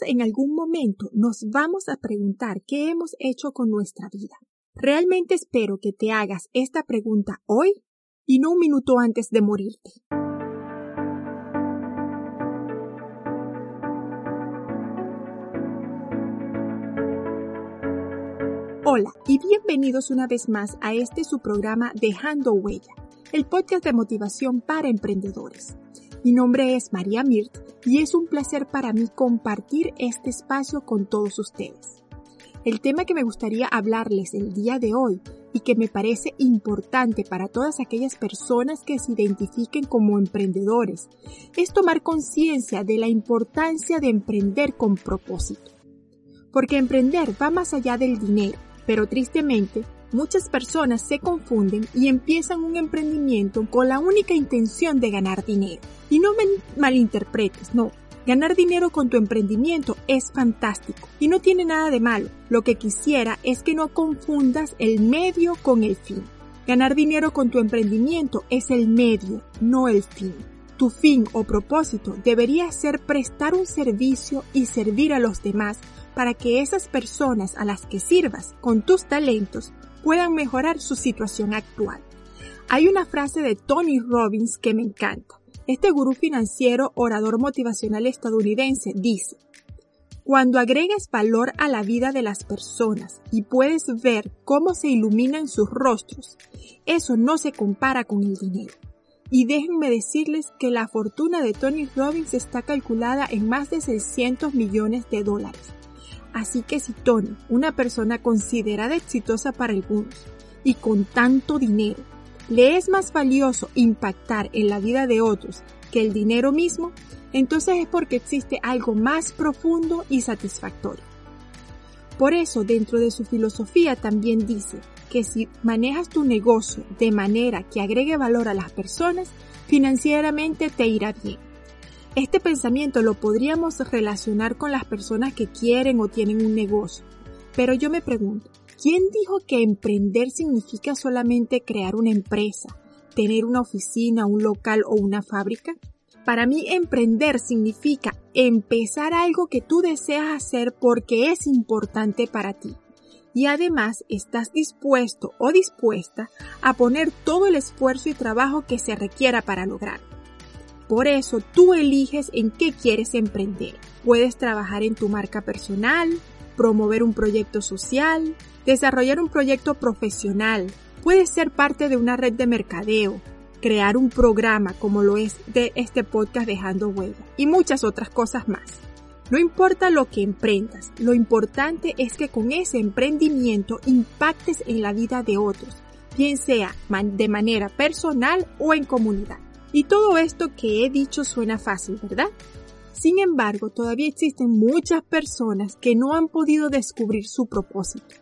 En algún momento nos vamos a preguntar qué hemos hecho con nuestra vida. Realmente espero que te hagas esta pregunta hoy y no un minuto antes de morirte. Hola y bienvenidos una vez más a este su programa Dejando Huella, el podcast de motivación para emprendedores. Mi nombre es María Mirt y es un placer para mí compartir este espacio con todos ustedes. El tema que me gustaría hablarles el día de hoy y que me parece importante para todas aquellas personas que se identifiquen como emprendedores es tomar conciencia de la importancia de emprender con propósito. Porque emprender va más allá del dinero, pero tristemente muchas personas se confunden y empiezan un emprendimiento con la única intención de ganar dinero. Y no me malinterpretes, no. Ganar dinero con tu emprendimiento es fantástico y no tiene nada de malo. Lo que quisiera es que no confundas el medio con el fin. Ganar dinero con tu emprendimiento es el medio, no el fin. Tu fin o propósito debería ser prestar un servicio y servir a los demás para que esas personas a las que sirvas con tus talentos puedan mejorar su situación actual. Hay una frase de Tony Robbins que me encanta. Este gurú financiero, orador motivacional estadounidense, dice, cuando agregues valor a la vida de las personas y puedes ver cómo se iluminan sus rostros, eso no se compara con el dinero. Y déjenme decirles que la fortuna de Tony Robbins está calculada en más de 600 millones de dólares. Así que si Tony, una persona considerada exitosa para algunos, y con tanto dinero, le es más valioso impactar en la vida de otros que el dinero mismo, entonces es porque existe algo más profundo y satisfactorio. Por eso, dentro de su filosofía también dice que si manejas tu negocio de manera que agregue valor a las personas, financieramente te irá bien. Este pensamiento lo podríamos relacionar con las personas que quieren o tienen un negocio. Pero yo me pregunto, ¿Quién dijo que emprender significa solamente crear una empresa, tener una oficina, un local o una fábrica? Para mí emprender significa empezar algo que tú deseas hacer porque es importante para ti. Y además estás dispuesto o dispuesta a poner todo el esfuerzo y trabajo que se requiera para lograrlo. Por eso tú eliges en qué quieres emprender. Puedes trabajar en tu marca personal, promover un proyecto social, desarrollar un proyecto profesional, puede ser parte de una red de mercadeo, crear un programa como lo es de este podcast Dejando Huella y muchas otras cosas más. No importa lo que emprendas, lo importante es que con ese emprendimiento impactes en la vida de otros, bien sea de manera personal o en comunidad. Y todo esto que he dicho suena fácil, ¿verdad? Sin embargo, todavía existen muchas personas que no han podido descubrir su propósito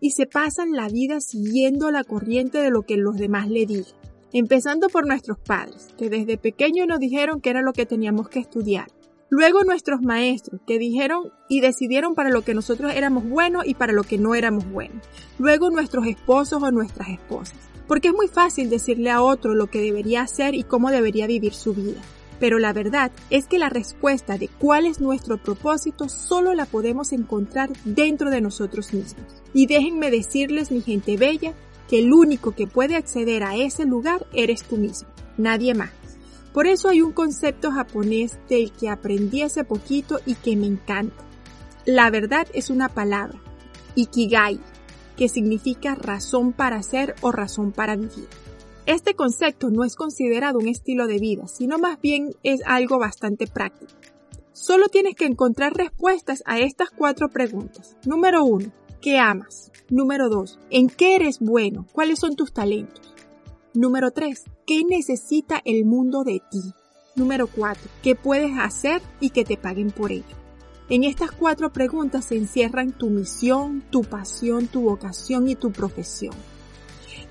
y se pasan la vida siguiendo la corriente de lo que los demás le digan. Empezando por nuestros padres, que desde pequeños nos dijeron que era lo que teníamos que estudiar. Luego nuestros maestros, que dijeron y decidieron para lo que nosotros éramos buenos y para lo que no éramos buenos. Luego nuestros esposos o nuestras esposas. Porque es muy fácil decirle a otro lo que debería hacer y cómo debería vivir su vida. Pero la verdad es que la respuesta de cuál es nuestro propósito solo la podemos encontrar dentro de nosotros mismos. Y déjenme decirles, mi gente bella, que el único que puede acceder a ese lugar eres tú mismo, nadie más. Por eso hay un concepto japonés del que aprendí hace poquito y que me encanta. La verdad es una palabra, ikigai, que significa razón para ser o razón para vivir. Este concepto no es considerado un estilo de vida, sino más bien es algo bastante práctico. Solo tienes que encontrar respuestas a estas cuatro preguntas. Número uno, ¿qué amas? Número dos, ¿en qué eres bueno? ¿Cuáles son tus talentos? Número tres, ¿qué necesita el mundo de ti? Número cuatro, ¿qué puedes hacer y que te paguen por ello? En estas cuatro preguntas se encierran tu misión, tu pasión, tu vocación y tu profesión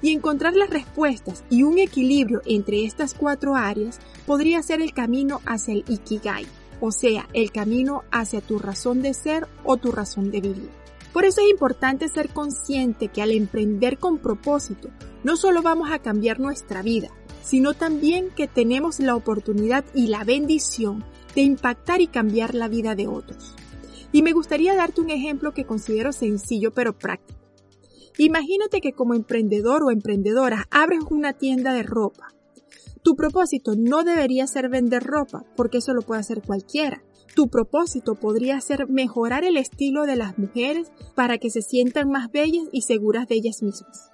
y encontrar las respuestas y un equilibrio entre estas cuatro áreas podría ser el camino hacia el Ikigai, o sea, el camino hacia tu razón de ser o tu razón de vivir. Por eso es importante ser consciente que al emprender con propósito, no solo vamos a cambiar nuestra vida, sino también que tenemos la oportunidad y la bendición de impactar y cambiar la vida de otros. Y me gustaría darte un ejemplo que considero sencillo pero práctico. Imagínate que como emprendedor o emprendedora abres una tienda de ropa. Tu propósito no debería ser vender ropa, porque eso lo puede hacer cualquiera. Tu propósito podría ser mejorar el estilo de las mujeres para que se sientan más bellas y seguras de ellas mismas.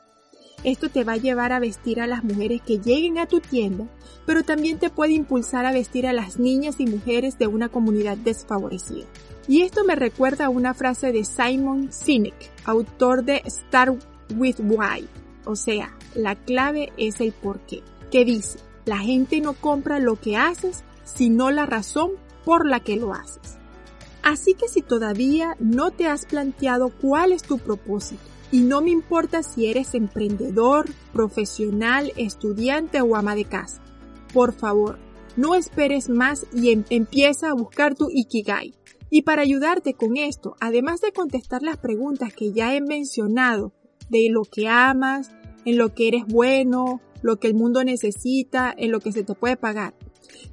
Esto te va a llevar a vestir a las mujeres que lleguen a tu tienda, pero también te puede impulsar a vestir a las niñas y mujeres de una comunidad desfavorecida. Y esto me recuerda a una frase de Simon Sinek, autor de Start with Why, o sea, la clave es el porqué, que dice, la gente no compra lo que haces, sino la razón por la que lo haces. Así que si todavía no te has planteado cuál es tu propósito, y no me importa si eres emprendedor, profesional, estudiante o ama de casa. Por favor, no esperes más y em-, empieza a buscar tu Ikigai. Y para ayudarte con esto, además de contestar las preguntas que ya he mencionado de lo que amas, en lo que eres bueno, lo que el mundo necesita, en lo que se te puede pagar,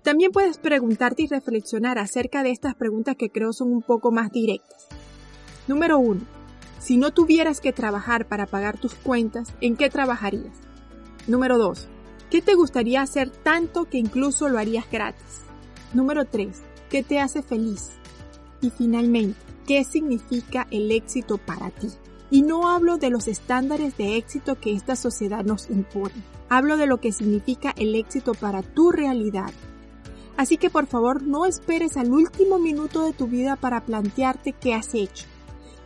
también puedes preguntarte y reflexionar acerca de estas preguntas que creo son un poco más directas. Número 1. Si no tuvieras que trabajar para pagar tus cuentas, ¿en qué trabajarías? Número 2. ¿Qué te gustaría hacer tanto que incluso lo harías gratis? Número 3. ¿Qué te hace feliz? Y finalmente, ¿qué significa el éxito para ti? Y no hablo de los estándares de éxito que esta sociedad nos impone. Hablo de lo que significa el éxito para tu realidad. Así que por favor no esperes al último minuto de tu vida para plantearte qué has hecho.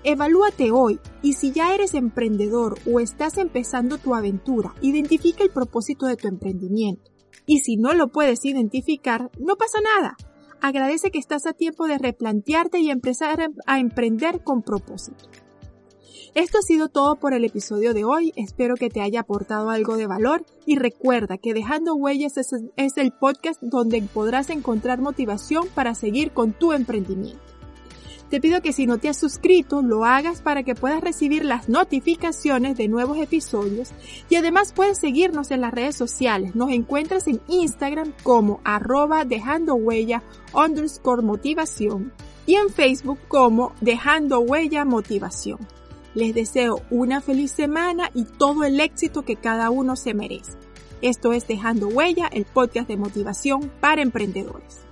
Evalúate hoy y si ya eres emprendedor o estás empezando tu aventura, identifica el propósito de tu emprendimiento. Y si no lo puedes identificar, no pasa nada. Agradece que estás a tiempo de replantearte y empezar a emprender con propósito. Esto ha sido todo por el episodio de hoy, espero que te haya aportado algo de valor y recuerda que Dejando Huellas es, es el podcast donde podrás encontrar motivación para seguir con tu emprendimiento. Te pido que si no te has suscrito, lo hagas para que puedas recibir las notificaciones de nuevos episodios y además puedes seguirnos en las redes sociales. Nos encuentras en Instagram como arroba dejando huella underscore motivación y en Facebook como dejando huella motivación. Les deseo una feliz semana y todo el éxito que cada uno se merece. Esto es Dejando Huella, el podcast de motivación para emprendedores.